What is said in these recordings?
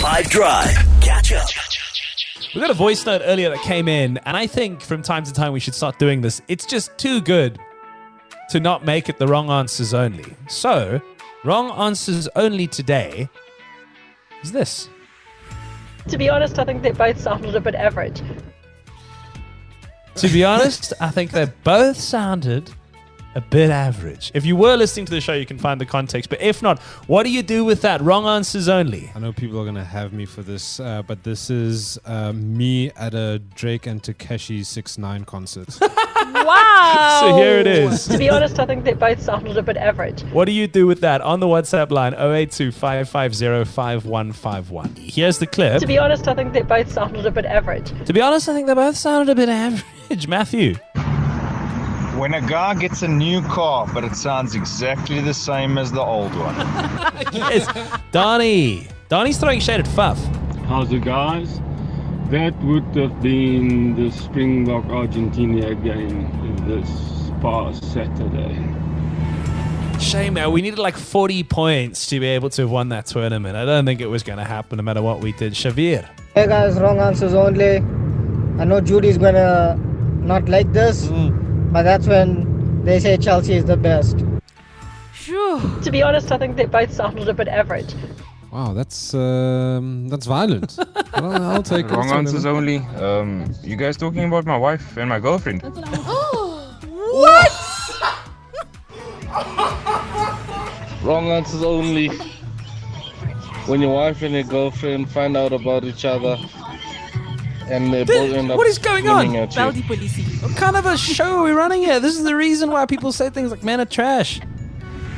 5 Drive. Catch up. We got a voice note earlier that came in, and I think from time to time we should start doing this. It's just too good to not make it the wrong answers only. So, wrong answers only today is this. To be honest, I think they both sounded a bit average. To be honest, I think they both sounded a bit average. If you were listening to the show, you can find the context. But if not, what do you do with that? Wrong answers only. I know people are going to have me for this, uh, but this is uh, me at a Drake and Tekashi 6 9 concert. Wow. So here it is. To be honest, I think they both sounded a bit average. What do you do with that? On the WhatsApp line 082 550 5151. Here's the clip. To be honest, I think they both sounded a bit average. To be honest, I think they both sounded a bit average. Matthew. When a guy gets a new car, but it sounds exactly the same as the old one. Yes. Donnie. Donnie's throwing shade at Fuff. How's it, guys? That would have been the Springbok Argentina game this past Saturday. Shame, man. We needed like 40 points to be able to have won that tournament. I don't think it was going to happen no matter what we did. Shavir. Hey guys, wrong answers only. I know Judy's gonna not like this, mm. But that's when they say Chelsea is the best. Phew. To be honest, I think they both sounded a bit average. wow, that's um, that's violent. Well, I'll take it. Wrong It's answers okay. only. Um, you guys talking about my wife and my girlfriend? What wrong answers only. When your wife and your girlfriend find out about each other and they both end up what is going on? screaming at you. Baldi policy. What kind of a show are we running here? This is the reason why people say things like men are trash.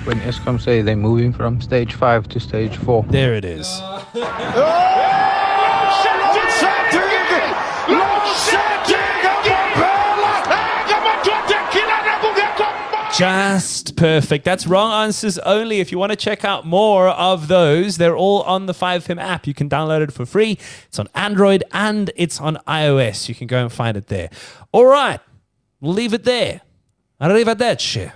When Eskom say they're moving from stage 5 to stage 4. There it is. Oh! Just perfect. That's wrong answers only. If you want to check out more of those, they're all on the 5FM app. You can download it for free. It's on Android and it's on iOS. You can go and find it there. All right. We'll leave it there. Arrivederci.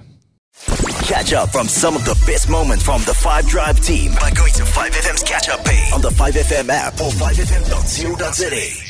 Catch up from some of the best moments from the 5 Drive team by going to 5FM's catch up page on the 5FM app or 5FM.co.za.